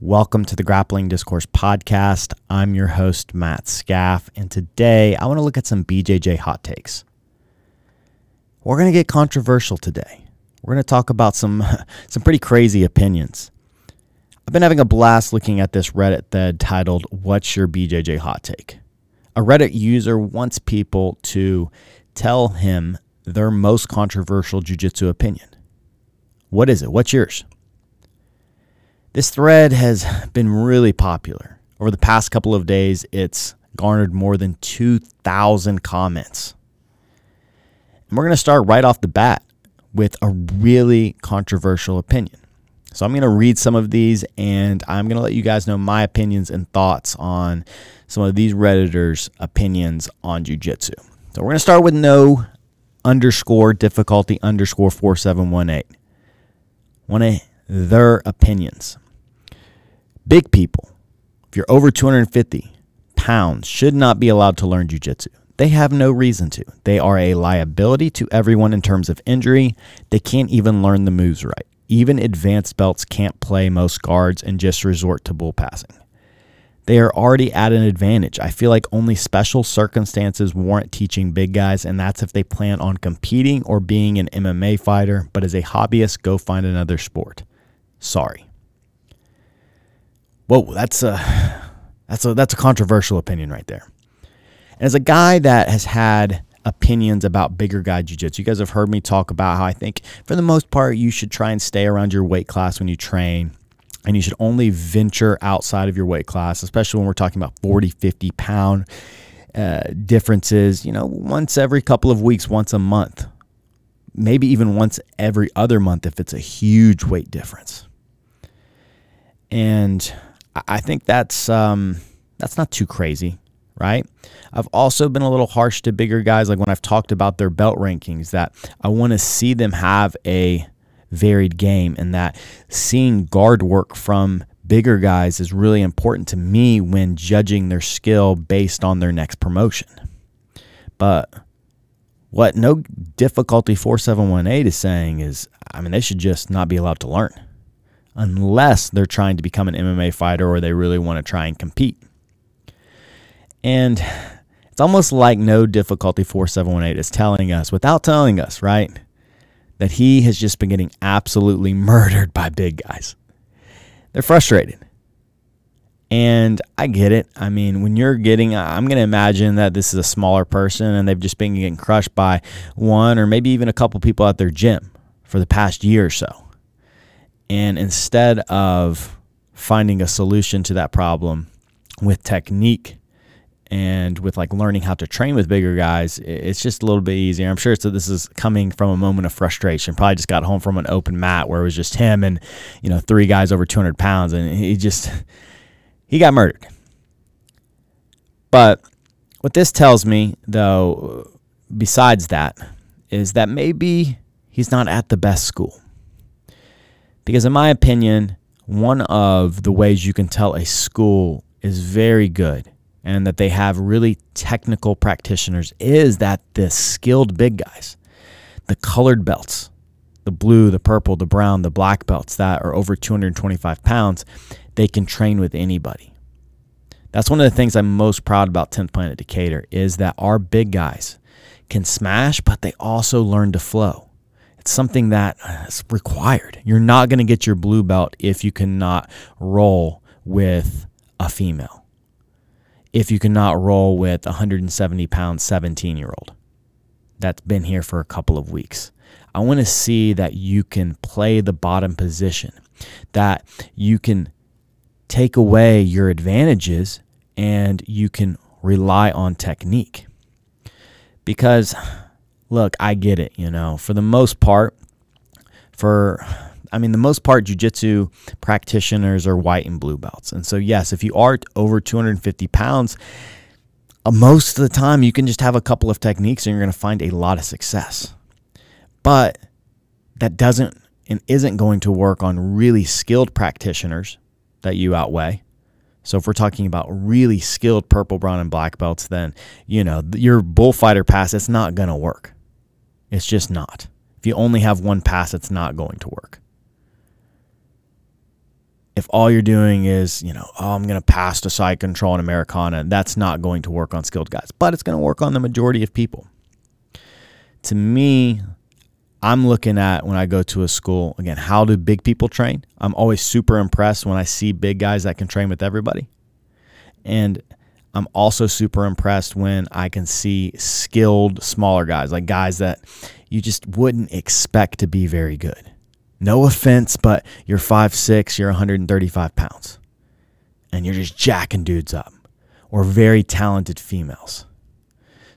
Welcome to the Grappling Discourse podcast. I'm your host, Matt Skaff, and today I want to look at some BJJ hot takes. We're going to get controversial today. We're going to talk about some, some pretty crazy opinions. I've been having a blast looking at this Reddit thread titled, What's Your BJJ Hot Take? A Reddit user wants people to tell him their most controversial jiu jitsu opinion. What is it? What's yours? This thread has been really popular. Over the past couple of days, it's garnered more than 2,000 comments. And we're going to start right off the bat with a really controversial opinion. So I'm going to read some of these and I'm going to let you guys know my opinions and thoughts on some of these Redditors' opinions on Jiu Jitsu. So we're going to start with no underscore difficulty underscore 4718. One of their opinions. Big people, if you're over 250 pounds, should not be allowed to learn jujitsu. They have no reason to. They are a liability to everyone in terms of injury. They can't even learn the moves right. Even advanced belts can't play most guards and just resort to bull passing. They are already at an advantage. I feel like only special circumstances warrant teaching big guys, and that's if they plan on competing or being an MMA fighter. But as a hobbyist, go find another sport. Sorry. Whoa, that's a that's a that's a controversial opinion right there. And as a guy that has had opinions about bigger guy jiu-jitsu, you guys have heard me talk about how I think for the most part you should try and stay around your weight class when you train. And you should only venture outside of your weight class, especially when we're talking about 40, 50 pound uh, differences, you know, once every couple of weeks, once a month, maybe even once every other month if it's a huge weight difference. And I think that's um, that's not too crazy, right? I've also been a little harsh to bigger guys, like when I've talked about their belt rankings, that I want to see them have a varied game, and that seeing guard work from bigger guys is really important to me when judging their skill based on their next promotion. But what no difficulty 4718 is saying is, I mean, they should just not be allowed to learn unless they're trying to become an MMA fighter or they really want to try and compete. And it's almost like no difficulty 4718 is telling us, without telling us, right, that he has just been getting absolutely murdered by big guys. They're frustrated. And I get it. I mean, when you're getting, I'm going to imagine that this is a smaller person and they've just been getting crushed by one or maybe even a couple people at their gym for the past year or so. And instead of finding a solution to that problem with technique and with like learning how to train with bigger guys, it's just a little bit easier. I'm sure so this is coming from a moment of frustration. Probably just got home from an open mat where it was just him and, you know, three guys over 200 pounds and he just, he got murdered. But what this tells me, though, besides that, is that maybe he's not at the best school. Because, in my opinion, one of the ways you can tell a school is very good and that they have really technical practitioners is that the skilled big guys, the colored belts, the blue, the purple, the brown, the black belts that are over 225 pounds, they can train with anybody. That's one of the things I'm most proud about 10th Planet Decatur is that our big guys can smash, but they also learn to flow. It's something that uh, is required. You're not going to get your blue belt if you cannot roll with a female. If you cannot roll with a 170 pound 17 year old that's been here for a couple of weeks. I want to see that you can play the bottom position, that you can take away your advantages and you can rely on technique. Because look, I get it, you know, for the most part, for I mean, the most part, jujitsu practitioners are white and blue belts. And so, yes, if you are over 250 pounds, uh, most of the time you can just have a couple of techniques and you're going to find a lot of success. But that doesn't and isn't going to work on really skilled practitioners that you outweigh. So if we're talking about really skilled purple, brown, and black belts, then you know your bullfighter pass it's not going to work. It's just not. If you only have one pass, it's not going to work. if all you're doing is, you know, oh, I'm going to pass to side control in Americana, that's not going to work on skilled guys, but it's going to work on the majority of people. To me, I'm looking at when I go to a school, again, how do big people train? I'm always super impressed when I see big guys that can train with everybody. And I'm also super impressed when I can see skilled smaller guys, like guys that you just wouldn't expect to be very good. No offense, but you're 5'6, you're 135 pounds, and you're just jacking dudes up, or very talented females.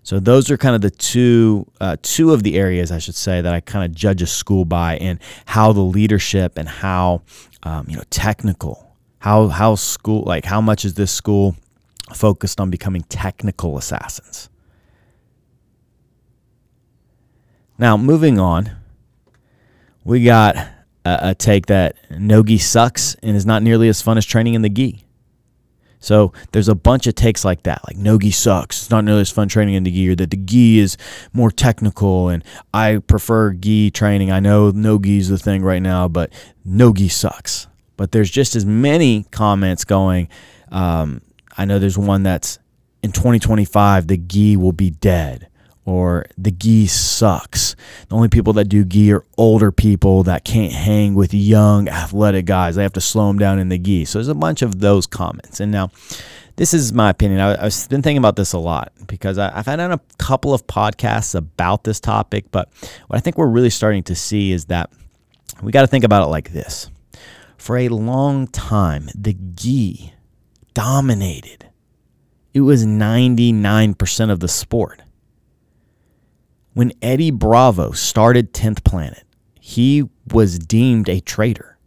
So those are kind of the two uh, two of the areas I should say that I kind of judge a school by, and how the leadership and how um, you know technical, how how school like how much is this school focused on becoming technical assassins. Now moving on, we got a, a take that no gi sucks and is not nearly as fun as training in the gi. So there's a bunch of takes like that, like no gi sucks. It's not nearly as fun training in the gi, or that the gi is more technical, and I prefer gi training. I know no gi is the thing right now, but no gi sucks. But there's just as many comments going. Um, I know there's one that's in 2025 the gi will be dead or the gi sucks. The only people that do gi are older people that can't hang with young athletic guys. They have to slow them down in the gi. So there's a bunch of those comments. And now, this is my opinion. I, have been thinking about this a lot because I, have had on a couple of podcasts about this topic. But what I think we're really starting to see is that we got to think about it like this. For a long time, the gi dominated. It was 99% of the sport when Eddie Bravo started 10th Planet, he was deemed a traitor.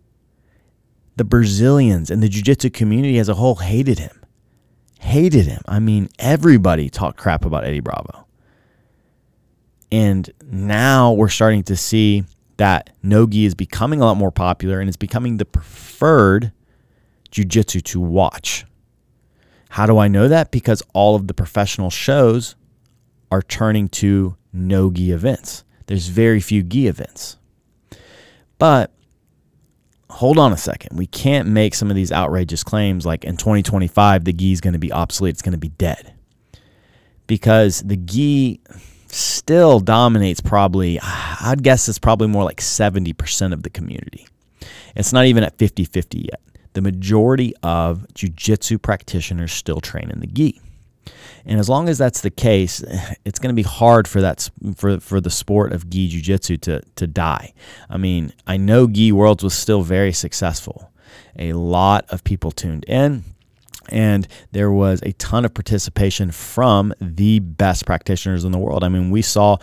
The Brazilians and the jiu jitsu community as a whole hated him. Hated him. I mean, everybody talked crap about Eddie Bravo. And now we're starting to see that Nogi is becoming a lot more popular and it's becoming the preferred jiu-jitsu to watch. How do I know that? Because all of the professional shows are turning to no gi events. There's very few gi events. But hold on a second. We can't make some of these outrageous claims like in 2025 the gi is going to be obsolete, it's going to be dead. Because the gi still dominates probably I'd guess it's probably more like 70% of the community. It's not even at 50-50 yet. The majority of jiu-jitsu practitioners still train in the gi. And as long as that's the case, it's going to be hard for that for for the sport of gi jiu-jitsu to to die. I mean, I know gi worlds was still very successful. A lot of people tuned in and there was a ton of participation from the best practitioners in the world. I mean, we saw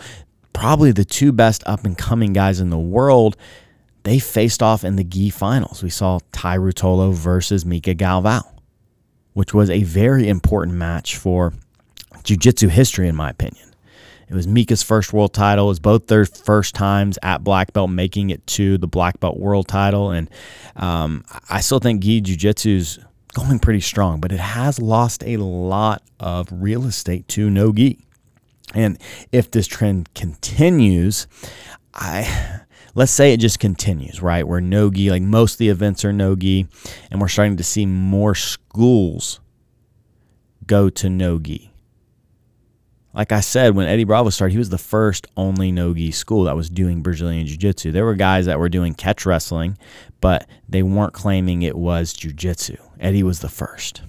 probably the two best up and coming guys in the world. They faced off in the gi finals. We saw Tye Ruotolo versus Mika Galvão, which was a very important match for jiu-jitsu history in my opinion. It was Mika's first world title. It was both their first times at black belt making it to the black belt world title. And um, I still think gi jiu-jitsu is going pretty strong, but it has lost a lot of real estate to no gi. And if this trend continues, I let's say it just continues, right? Where no gi, like most of the events are no gi, and we're starting to see more schools go to no gi like I said, when Eddie Bravo started, he was the first only no-gi school that was doing Brazilian jiu-jitsu. There were guys that were doing catch wrestling, but they weren't claiming it was jiu-jitsu. Eddie was the first.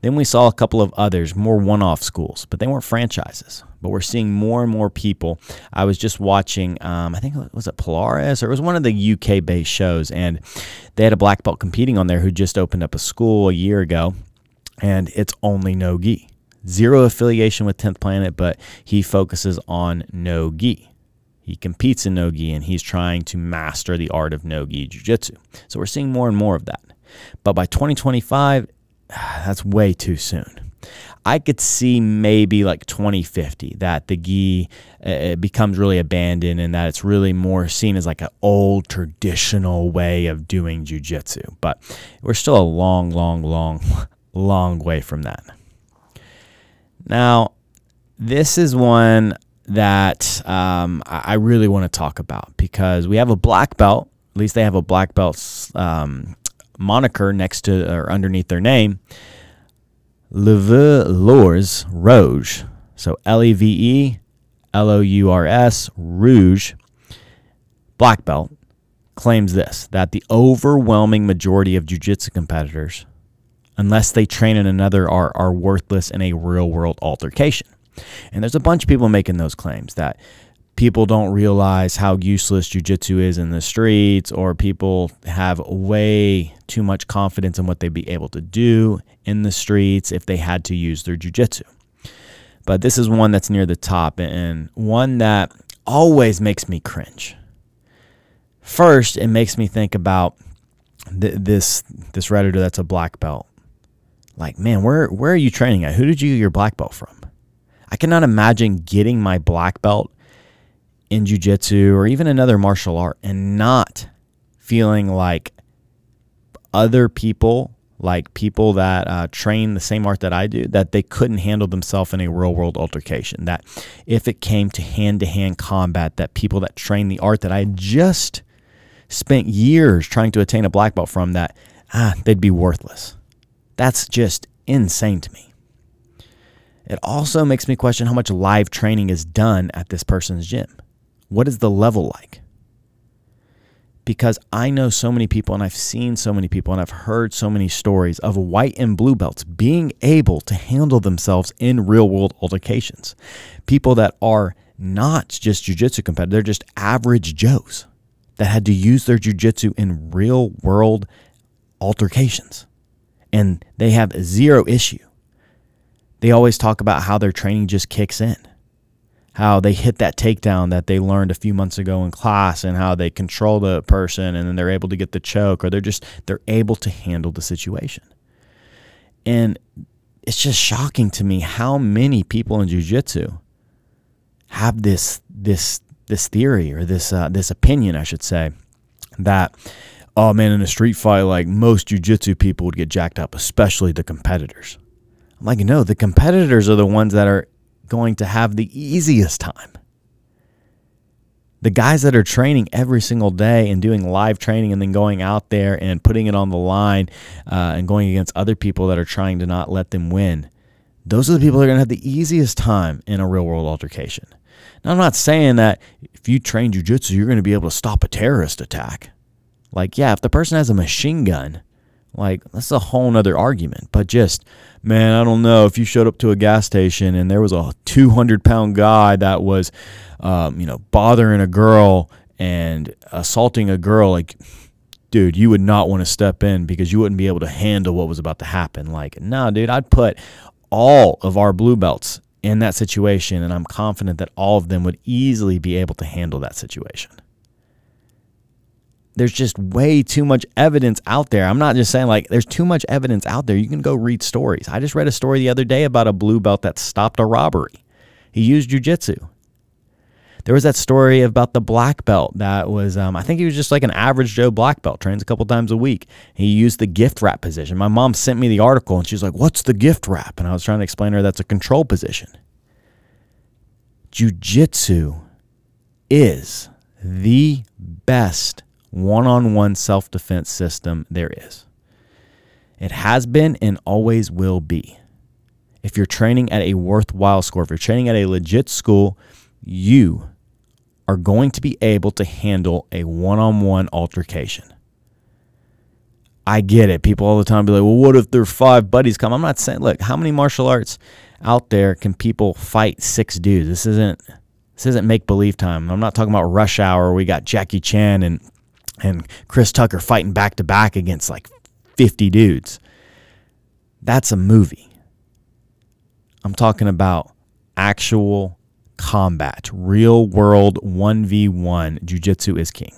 Then we saw a couple of others, more one-off schools, but they weren't franchises. But we're seeing more and more people. I was just watching, um, I think it was it Polaris or it was one of the UK-based shows, and they had a black belt competing on there who just opened up a school a year ago, and it's only no gi zero affiliation with 10th Planet, but he focuses on no gi. He competes in no gi and he's trying to master the art of no gi jiu jitsu. So we're seeing more and more of that. But by 2025, that's way too soon. I could see maybe like 2050 that the gi uh, becomes really abandoned and that it's really more seen as like an old traditional way of doing jujitsu. But we're still a long, long, long, long way from that. Now, this is one that um, I really want to talk about because we have a black belt. At least they have a black belt um, moniker next to or underneath their name, Leve Lours Rouge. So L E V E L O U R S Rouge, black belt, claims this that the overwhelming majority of jiu jitsu competitors, unless they train in another, are, are worthless in a real world altercation. And there's a bunch of people making those claims that people don't realize how useless jujitsu is in the streets, or people have way too much confidence in what they'd be able to do in the streets if they had to use their jujitsu. But this is one that's near the top and one that always makes me cringe. First, it makes me think about th- this this redditor that's a black belt. Like, man, where where are you training at? Who did you get your black belt from? I cannot imagine getting my black belt in jujitsu or even another martial art and not feeling like other people, like people that uh, train the same art that I do, that they couldn't handle themselves in a real world altercation. That if it came to hand to hand combat, that people that train the art that I just spent years trying to attain a black belt from, that ah, they'd be worthless. That's just insane to me. It also makes me question how much live training is done at this person's gym. What is the level like? Because I know so many people and I've seen so many people and I've heard so many stories of white and blue belts being able to handle themselves in real world altercations. People that are not just jujitsu competitors, they're just average Joes that had to use their jujitsu in real world altercations. And they have zero issue. They always talk about how their training just kicks in how they hit that takedown that they learned a few months ago in class and how they control the person and then they're able to get the choke or they're just they're able to handle the situation. And it's just shocking to me how many people in jiu-jitsu have this this this theory or this uh, this opinion, I should say, that oh man, in a street fight, like most jiu-jitsu people would get jacked up, especially the competitors. I'm like, no, the competitors are the ones that are going to have the easiest time. The guys that are training every single day and doing live training and then going out there and putting it on the line uh, and going against other people that are trying to not let them win, those are the people that are going to have the easiest time in a real world altercation. Now, I'm not saying that if you train jujitsu, you're going to be able to stop a terrorist attack. Like, yeah, if the person has a machine gun, like, that's a whole nother argument. But just man, I don't know if you showed up to a gas station and there was a 200 pound guy that was, um, you know, bothering a girl and assaulting a girl, like, dude, you would not want to step in because you wouldn't be able to handle what was about to happen. Like, nah, dude, I'd put all of our blue belts in that situation, and I'm confident that all of them would easily be able to handle that situation there's just way too much evidence out there. I'm not just saying like there's too much evidence out there. You can go read stories. I just read a story the other day about a blue belt that stopped a robbery. He used jujitsu. There was that story about the black belt that was, um, I think he was just like an average Joe black belt, trains a couple times a week. He used the gift wrap position. My mom sent me the article and she's like, What's the gift wrap? And I was trying to explain to her that's a control position. Jiu-jitsu is the best one on one self defense system there is. It has been and always will be. If you're training at a worthwhile school, if you're training at a legit school, you are going to be able to handle a one on one altercation. I get it. People all the time be like, well, what if there are five buddies come? I'm not saying, look, how many martial arts out there can people fight six dudes? This isn't this isn't make believe time. I'm not talking about rush hour. We got Jackie Chan and and Chris Tucker fighting back to back against like 50 dudes. That's a movie. I'm talking about actual combat, real world 1v1 jiu-jitsu is king.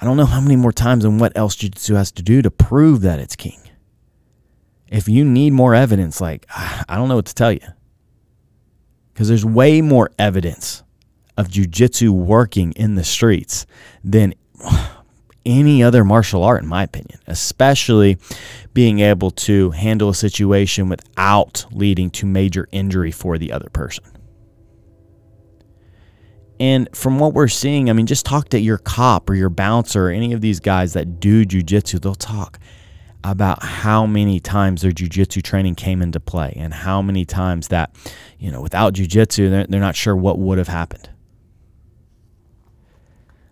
I don't know how many more times and what else jiu-jitsu has to do to prove that it's king. If you need more evidence, like I don't know what to tell you. Cuz there's way more evidence of jiu-jitsu working in the streets than any other martial art, in my opinion, especially being able to handle a situation without leading to major injury for the other person. And from what we're seeing, I mean, just talk to your cop or your bouncer or any of these guys that do jujitsu. They'll talk about how many times their jujitsu training came into play and how many times that, you know, without jujitsu, they're, they're not sure what would have happened.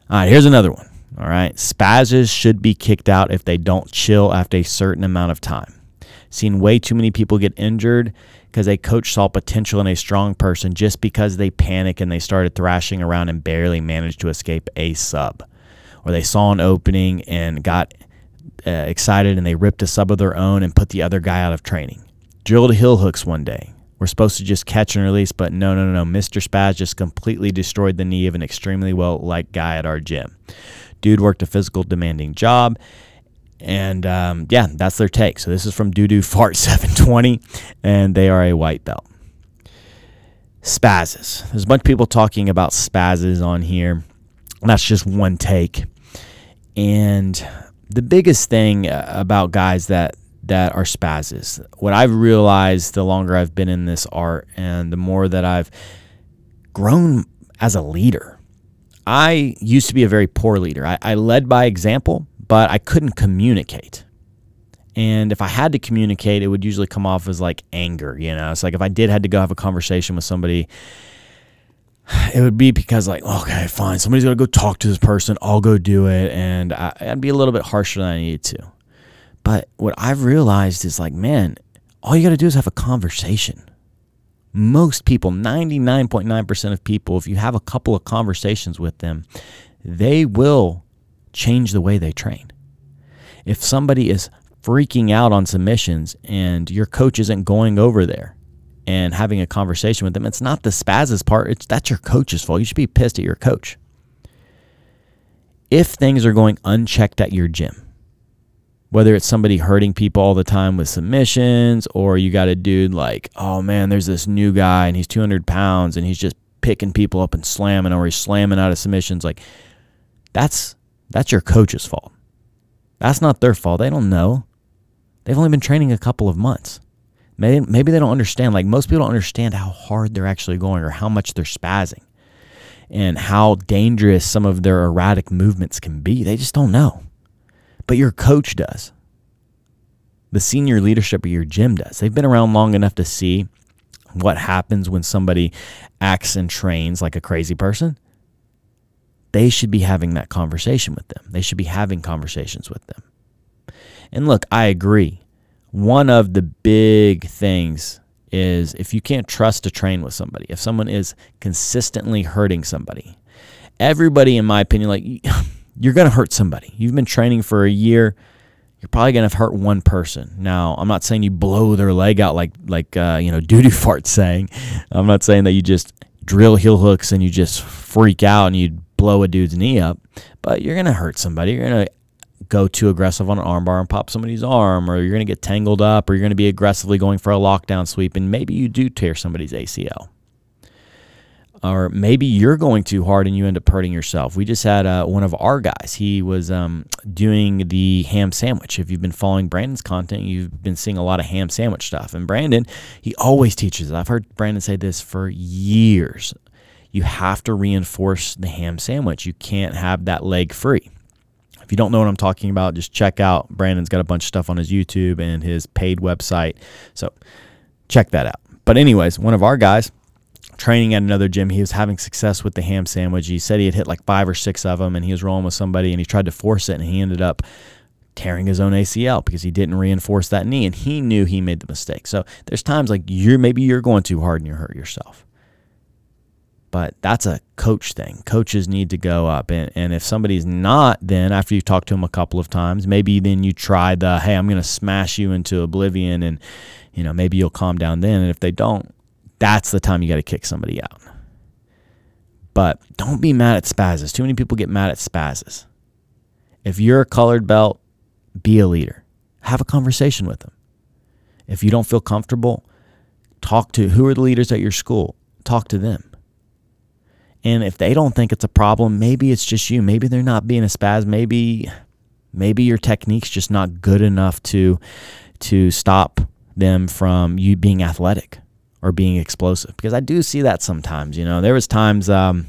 All right, here's another one. All right, spazzes should be kicked out if they don't chill after a certain amount of time. Seen way too many people get injured because a coach saw potential in a strong person just because they panic and they started thrashing around and barely managed to escape a sub. Or they saw an opening and got uh, excited and they ripped a sub of their own and put the other guy out of training. Drilled heel hooks one day. We're supposed to just catch and release, but no, no, no. No. Mr. Spaz just completely destroyed the knee of an extremely well liked guy at our gym. Dude worked a physical demanding job and um, yeah, that's their take. So this is from Doo Doo Fart 720, and they are a white belt. Spazzes. There's a bunch of people talking about spazzes on here. That's just one take. And the biggest thing uh, about guys that that are spazzes, what I've realized the longer I've been in this art and the more that I've grown as a leader. I used to be a very poor leader. I, I led by example, but I couldn't communicate. And if I had to communicate, it would usually come off as like anger, you know? It's like if I did had to go have a conversation with somebody, it would be because like, okay, fine, somebody's gonna go talk to this person, I'll go do it, and I, I'd be a little bit harsher than I needed to. But what I've realized is like, man, all you gotta do is have a conversation. Most people, 99.9% of people, if you have a couple of conversations with them, they will change the way they train. If somebody is freaking out on submissions and your coach isn't going over there and having a conversation with them, it's not the spazzes part, it's that's your coach's fault. You should be pissed at your coach. If things are going unchecked at your gym, whether it's somebody hurting people all the time with submissions, or you got a dude like, oh man, there's this new guy and he's 200 pounds and he's just picking people up and slamming, or he's slamming out of submissions, like that's that's your coach's fault. That's not their fault. They don't know. They've only been training a couple of months. Maybe, maybe they don't understand. Like most people don't understand how hard they're actually going or how much they're spazzing and how dangerous some of their erratic movements can be. They just don't know. But your coach does. The senior leadership of your gym does. They've been around long enough to see what happens when somebody acts and trains like a crazy person they should be having that conversation with them. They should be having conversations with them. And look, I agree. One of the big things is if you can't trust to train with somebody, if someone is consistently hurting somebody, everybody, in my opinion, like you're going to hurt somebody. You've been training for a year. You're probably going to hurt one person. Now, I'm not saying you blow their leg out like like uh, you know doo farts saying. I'm not saying that you just drill heel hooks and you just freak out and you blow a dude's knee up, but you're going to hurt somebody. You're going to go too aggressive on an armbar and pop somebody's arm, or you're going to get tangled up, or you're going to be aggressively going for a lockdown sweep, and maybe you do tear somebody's ACL. Or maybe you're going too hard and you end up hurting yourself. We just had uh, one of our guys. He was um, doing the ham sandwich. If you've been following Brandon's content, you've been seeing a lot of ham sandwich stuff. And Brandon, he always teaches. I've heard Brandon say this for years you have to reinforce the ham sandwich. You can't have that leg free. If you don't know what I'm talking about, just check out Brandon's got a bunch of stuff on his YouTube and his paid website. So check that out. But, anyways, one of our guys training at another gym, he was having success with the ham sandwich. He said he had hit like five or six of them and he was rolling with somebody and he tried to force it and he ended up tearing his own ACL because he didn't reinforce that knee and he knew he made the mistake. So there's times like you're maybe you're going too hard and you hurt yourself but that's a coach thing. Coaches need to go up. And, and if somebody's not, then after you've talked to them a couple of times, maybe then you try the, hey, I'm going to smash you into oblivion and, you know, maybe you'll calm down then. And if they don't, that's the time you got to kick somebody out. But don't be mad at spazzes. Too many people get mad at spazzes. If you're a colored belt, be a leader. Have a conversation with them. If you don't feel comfortable, talk to who are the leaders at your school. Talk to them and if they don't think it's a problem, maybe it's just you. Maybe they're not being a spaz. Maybe maybe your technique's just not good enough to to stop them from you being athletic or being explosive. Because I do see that sometimes. You know, there was times um,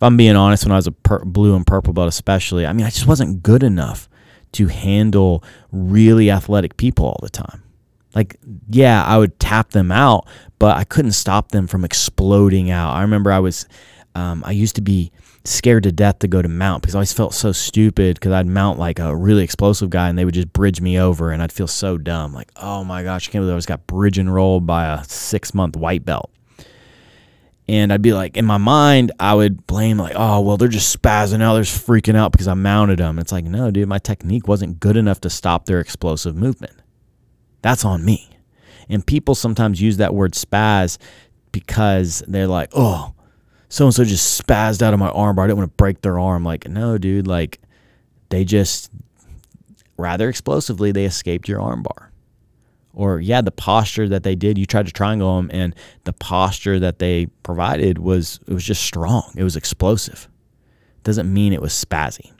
if I'm being honest, when I was a per- blue and purple belt, especially, I mean, I just wasn't good enough to handle really athletic people all the time. Like, yeah, I would tap them out, but I couldn't stop them from exploding out. I remember I was, um, I used to be scared to death to go to mount because I always felt so stupid because I'd mount like a really explosive guy and they would just bridge me over and I'd feel so dumb. Like, oh my gosh, I can't believe I just got bridge and rolled by a six month white belt. And I'd be like, in my mind, I would blame, like, oh, well, they're just spazzing out. They're freaking out because I mounted them. It's like, no, dude, my technique wasn't good enough to stop their explosive movement. That's on me. And people sometimes use that word spaz because they're like, oh, so and so just spazzed out of my arm, but I didn't want to break their arm. Like, no, dude, like, they just rather explosively, they escaped your armbar or yeah, the posture that they did, you tried to triangle them, and the posture that they provided was it was just strong. It was explosive. Doesn't mean it was spazzy.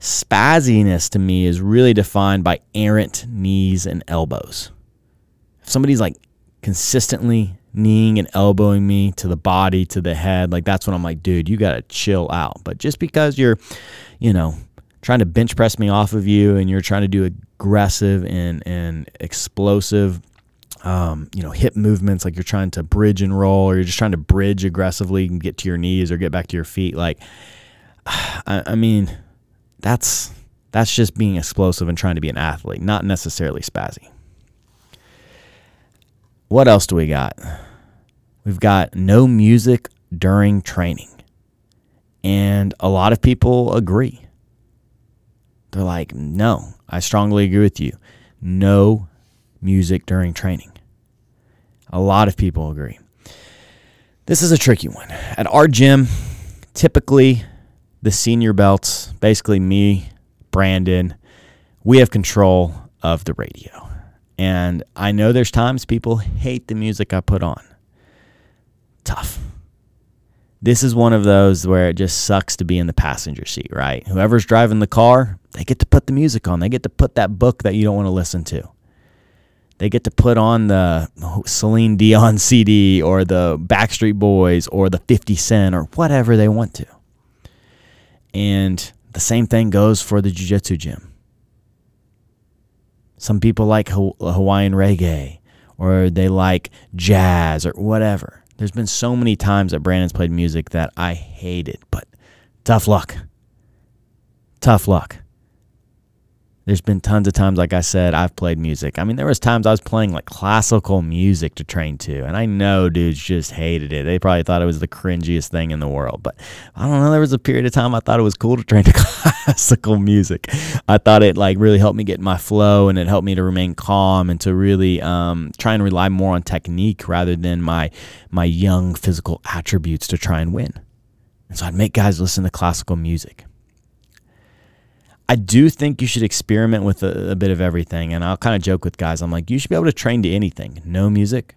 Spazziness to me is really defined by errant knees and elbows. If somebody's like consistently kneeing and elbowing me to the body, to the head, like that's when I'm like, dude, you gotta chill out. But just because you're, you know, trying to bench press me off of you and you're trying to do aggressive and, and explosive um, you know, hip movements like you're trying to bridge and roll, or you're just trying to bridge aggressively and get to your knees or get back to your feet. Like, I, I, mean, that's that's just being explosive and trying to be an athlete, not necessarily spazzy. What else do we got? We've got no music during training, and a lot of people agree. They're like, no, I strongly agree with you. No music during training. A lot of people agree. This is a tricky one. At our gym, typically the senior belts, basically me, Brandon, we have control of the radio. And I know there's times people hate the music I put on. Tough this is one of those where it just sucks to be in the passenger seat, right? Whoever's driving the car, they get to put the music on. They get to put that book that you don't want to listen to. They get to put on the Celine Dion CD or the Backstreet Boys or the 50 Cent or whatever they want to. And the same thing goes for the Jiu Jitsu gym. Some people like Hawaiian reggae or they like jazz or whatever. There's been so many times that Brandon's played music that I hated, but tough luck. Tough luck. There's been tons of times, like I said, I've played music. I mean, there was times I was playing like classical music to train to, and I know dudes just hated it. They probably thought it was the cringiest thing in the world. But I don't know. There was a period of time I thought it was cool to train to classical music. I thought it like really helped me get my flow, and it helped me to remain calm and to really um, try and rely more on technique rather than my my young physical attributes to try and win. And so I'd make guys listen to classical music. I do think you should experiment with a, a bit of everything. And I'll kind of joke with guys. I'm like, you should be able to train to anything. No music,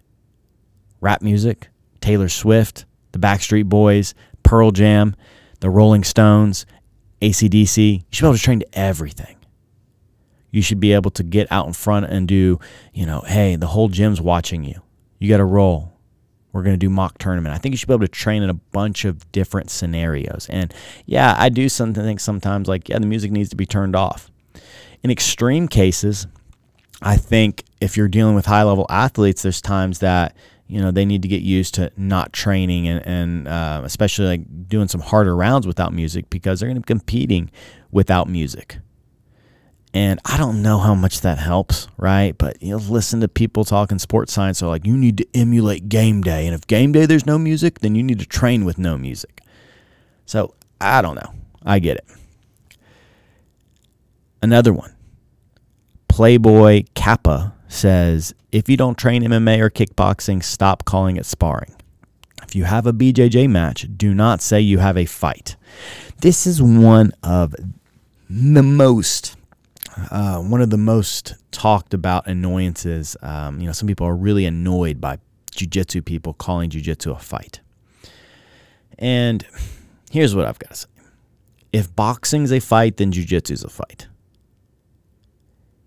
rap music, Taylor Swift, the Backstreet Boys, Pearl Jam, the Rolling Stones, ACDC. You should be able to train to everything. You should be able to get out in front and do, you know, hey, the whole gym's watching you. You got to roll. We're going to do mock tournament. I think you should be able to train in a bunch of different scenarios. And yeah, I do something think sometimes like, yeah, the music needs to be turned off. In extreme cases, I think if you're dealing with high level athletes, there's times that you know they need to get used to not training and, and uh, especially like doing some harder rounds without music because they're going to be competing without music. And I don't know how much that helps, right? But you'll listen to people talking sports science. So, like, you need to emulate game day. And if game day there's no music, then you need to train with no music. So, I don't know. I get it. Another one Playboy Kappa says if you don't train MMA or kickboxing, stop calling it sparring. If you have a BJJ match, do not say you have a fight. This is one of the most uh, one of the most talked about annoyances. Um, you know, some people are really annoyed by jujitsu people calling jujitsu a fight. And here's what I've got to say: If boxing's a fight, then jujitsu's a fight.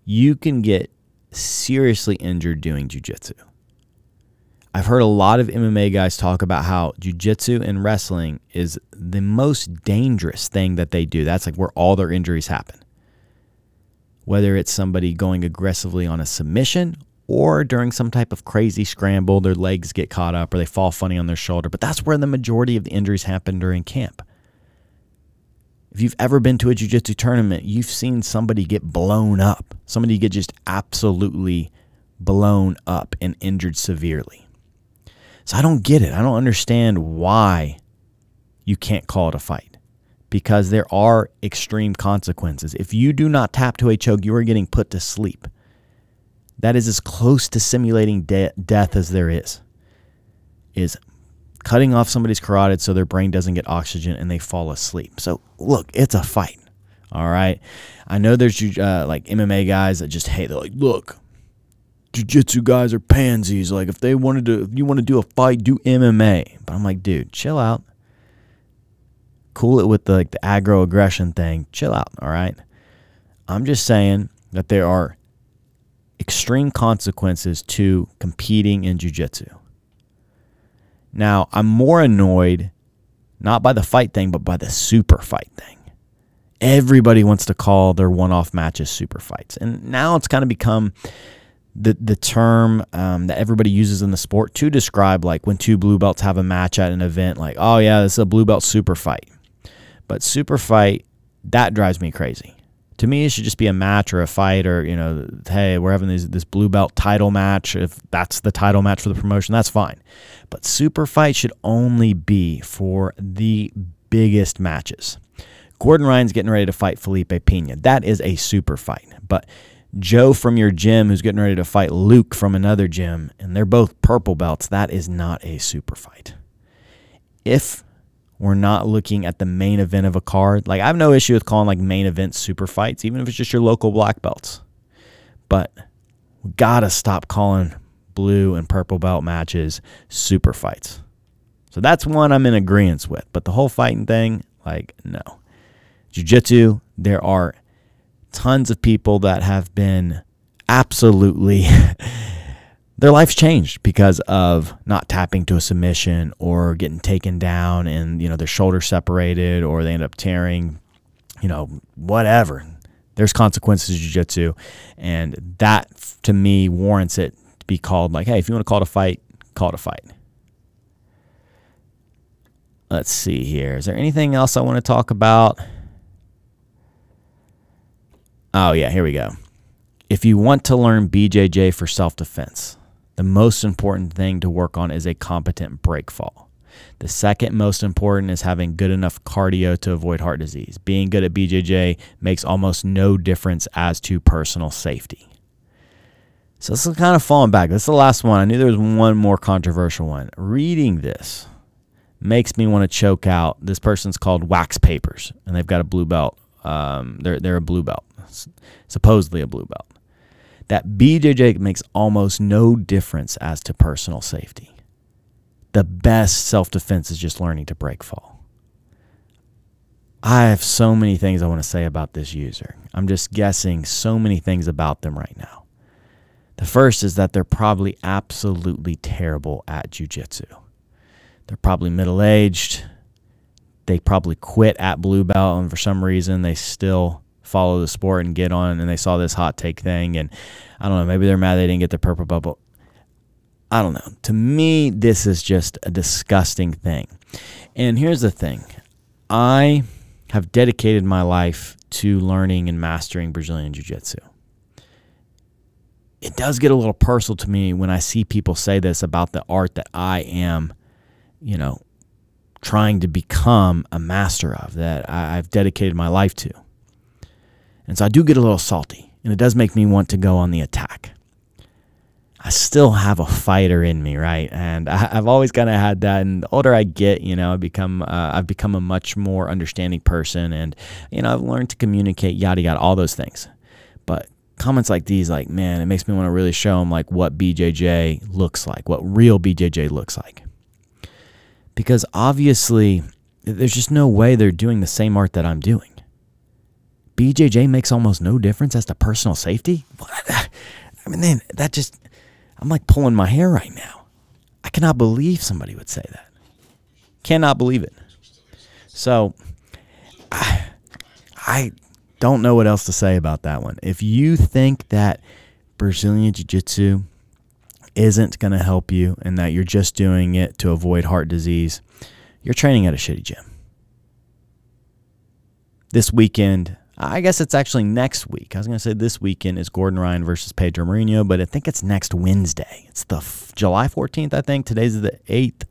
You can get seriously injured doing jujitsu. I've heard a lot of MMA guys talk about how jujitsu and wrestling is the most dangerous thing that they do. That's like where all their injuries happen. Whether it's somebody going aggressively on a submission or during some type of crazy scramble, their legs get caught up or they fall funny on their shoulder. But that's where the majority of the injuries happen during camp. If you've ever been to a jiu-jitsu tournament, you've seen somebody get blown up. Somebody get just absolutely blown up and injured severely. So I don't get it. I don't understand why you can't call it a fight because there are extreme consequences. If you do not tap to a choke, you are getting put to sleep. That is as close to simulating de- death as there is. Is cutting off somebody's carotid so their brain doesn't get oxygen and they fall asleep. So look, it's a fight. All right. I know there's uh, like MMA guys that just hate. They're like, look, jiu-jitsu guys are pansies. Like if they wanted to, if you want to do a fight, do MMA. But I'm like, dude, chill out. Cool it with the, like the aggro aggression thing. Chill out. All right. I'm just saying that there are extreme consequences to competing in jiu-jitsu. Now, I'm more annoyed not by the fight thing, but by the super fight thing. Everybody wants to call their one-off matches super fights, and now it's kind of become the the term um, that everybody uses in the sport to describe like when two blue belts have a match at an event, like oh yeah, this is a blue belt super fight. But super fight that drives me crazy. To me, it should just be a match or a fight, or you know, hey, we're having this this blue belt title match. If that's the title match for the promotion, that's fine. But super fight should only be for the biggest matches. Gordon Ryan's getting ready to fight Felipe Pena. That is a super fight. But Joe from your gym who's getting ready to fight Luke from another gym, and they're both purple belts, that is not a super fight. If we're not looking at the main event of a card, like I have no issue with calling like main event super fights, even if it's just your local black belts. But we gotta stop calling blue and purple belt matches super fights. So that's one I'm in agreement with. But the whole fighting thing, like, no. Jiu jitsu, there are tons of people that have been absolutely their life's changed because of not tapping to a submission or getting taken down and you know their shoulder separated or they end up tearing you know whatever. There's consequences to jiu-jitsu. And that to me warrants it to be called like hey if you want to call it a fight call it a fight. Let's see here. Is there anything else i want to talk about? Oh, yeah, here we go. If you want to learn BJJ for self defense, the most important thing to work on is a competent break fall. The second most important is having good enough cardio to avoid heart disease. Being good at BJJ makes almost no difference as to personal safety. So this is kind of falling back. This is the last one. I knew there was one more controversial one. Reading this makes me want to choke out. This person's called Wax Papers, and they've got a blue belt. Um, they're they're a blue belt supposedly a blue belt, that BJJ makes almost no difference as to personal safety. The best self defense is just learning to break fall. I have so many things I want to say about this user. I'm just guessing so many things about them right now. The first is that they're probably absolutely terrible at jujitsu. They're probably middle aged. They probably quit at blue belt, and for some reason, they still follow the sport and get on and they saw this hot take thing and I don't know, maybe they're mad they didn't get the purple bubble. I don't know. To me, this is just a disgusting thing. And here's the thing. I have dedicated my life to learning and mastering Brazilian Jiu-Jitsu. It does get a little personal to me when I see people say this about the art that I am, you know, trying to become a master of, that I've dedicated my life to. And so I do get a little salty, and it does make me want to go on the attack. I still have a fighter in me, right? And I, have always kind of had that. And the older I get, you know, I become uh, I've become a much more understanding person, and you know, I've learned to communicate, yada yada, all those things. But comments like these, like man, it makes me want to really show them like what BJJ looks like, what real BJJ looks like, because obviously there's just no way they're doing the same art that I'm doing. BJJ makes almost no difference as to personal safety? What? I mean, then that just, I'm like pulling my hair right now. I cannot believe somebody would say that. Cannot believe it. So, I, I don't know what else to say about that one. If you think that Brazilian Jiu Jitsu isn't going to help you and that you're just doing it to avoid heart disease, you're training at a shitty gym. This weekend, I guess it's actually next week. I was going to say this weekend is Gordon Ryan versus Pedro Marinho, but I think it's next Wednesday. It's the f- July 14th, I think. Today's the 8th.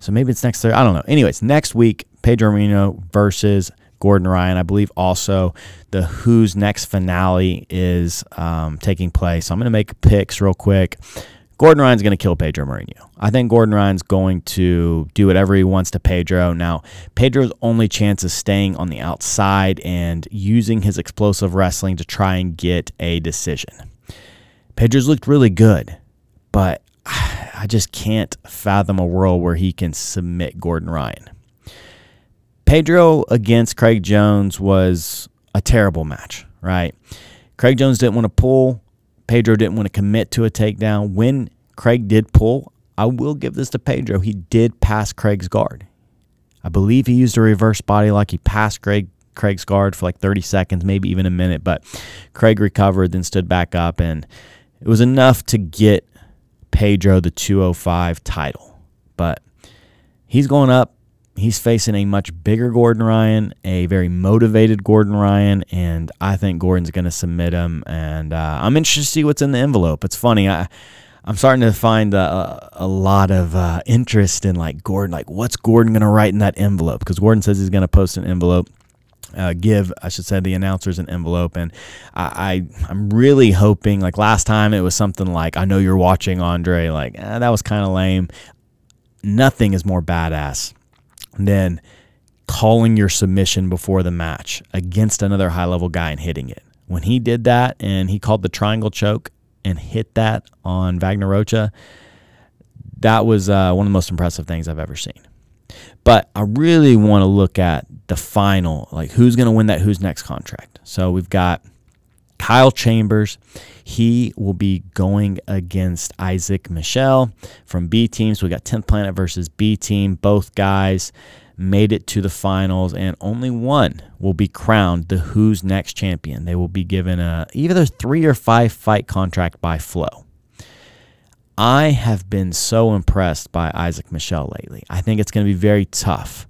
So maybe it's next Thursday. I don't know. Anyways, next week, Pedro Marinho versus Gordon Ryan. I believe also the Who's Next finale is um, taking place. So I'm going to make picks real quick. Gordon Ryan's going to kill Pedro Marinho. I think Gordon Ryan's going to do whatever he wants to Pedro. Now, Pedro's only chance is staying on the outside and using his explosive wrestling to try and get a decision. Pedro's looked really good, but I just can't fathom a world where he can submit Gordon Ryan. Pedro against Craig Jones was a terrible match, right? Craig Jones didn't want to pull. Pedro didn't want to commit to a takedown. When Craig did pull, I will give this to Pedro. He did pass Craig's guard. I believe he used a reverse body lock. He passed Craig Craig's guard for like 30 seconds, maybe even a minute, but Craig recovered, then stood back up, and it was enough to get Pedro the 205 title. But he's going up he's facing a much bigger Gordon Ryan, a very motivated Gordon Ryan, and I think Gordon's going to submit him. And uh, I'm interested to see what's in the envelope. It's funny. I, I'm starting to find a, a lot of uh, interest in like Gordon, like what's Gordon going to write in that envelope? Because Gordon says he's going to post an envelope. Uh, give I should say the announcers an envelope, and I, I am really hoping like last time it was something like I know you're watching Andre, like eh, that was kind of lame. Nothing is more badass then calling your submission before the match against another high level guy and hitting it. When he did that and he called the triangle choke and hit that on Wagner Rocha, that was uh, one of the most impressive things I've ever seen. But I really want to look at the final, like who's going to win that who's next contract. So we've got Kyle Chambers. He will be going against Isaac Michelle from B team. So we got 10th Planet versus B team. Both guys made it to the finals, and only one will be crowned the Who's Next champion. They will be given a either three or five fight contract by Flow. I have been so impressed by Isaac Michelle lately. I think it's going to be very tough.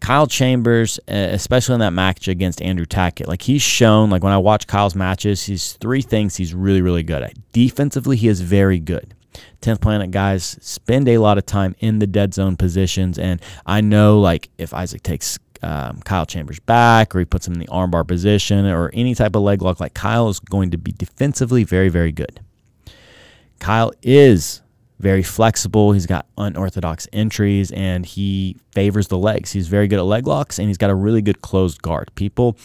Kyle Chambers, especially in that match against Andrew Tackett, like he's shown, like when I watch Kyle's matches, he's three things he's really, really good at. Defensively, he is very good. 10th Planet guys spend a lot of time in the dead zone positions. And I know, like, if Isaac takes um, Kyle Chambers back or he puts him in the armbar position or any type of leg lock, like Kyle is going to be defensively very, very good. Kyle is very flexible. He's got unorthodox entries and he favors the legs. He's very good at leg locks and he's got a really good closed guard. People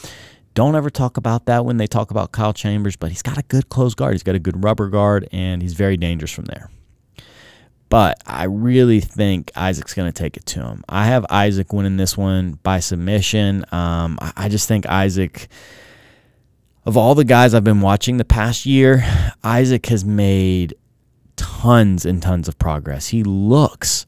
don't ever talk about that when they talk about Kyle Chambers, but he's got a good closed guard. He's got a good rubber guard and he's very dangerous from there. But I really think Isaac's going to take it to him. I have Isaac winning this one by submission. Um, I just think Isaac of all the guys I've been watching the past year, Isaac has made tons and tons of progress. He looks.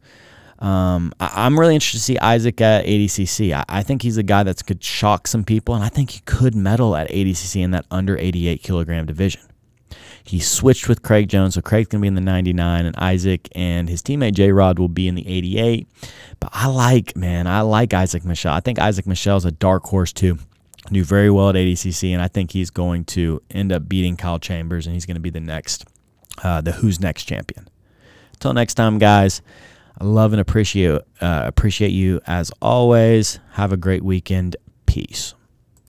Um, I, am really interested to see Isaac at ADCC. I, I, think he's a guy that could shock some people, and I think he could medal at ADCC in that under 88 kilogram division. He switched with Craig Jones, so Craig's going to be in the 99, and Isaac and his teammate J Rod will be in the 88. But I like, man, I like Isaac Michelle. I think Isaac Michelle is a dark horse, too. Knew very well at ADCC, and I think he's going to end up beating Kyle Chambers, and he's going to be the next uh, the Who's Next champion. Until next time, guys, I love and appreciate uh, appreciate you as always. Have a great weekend. Peace.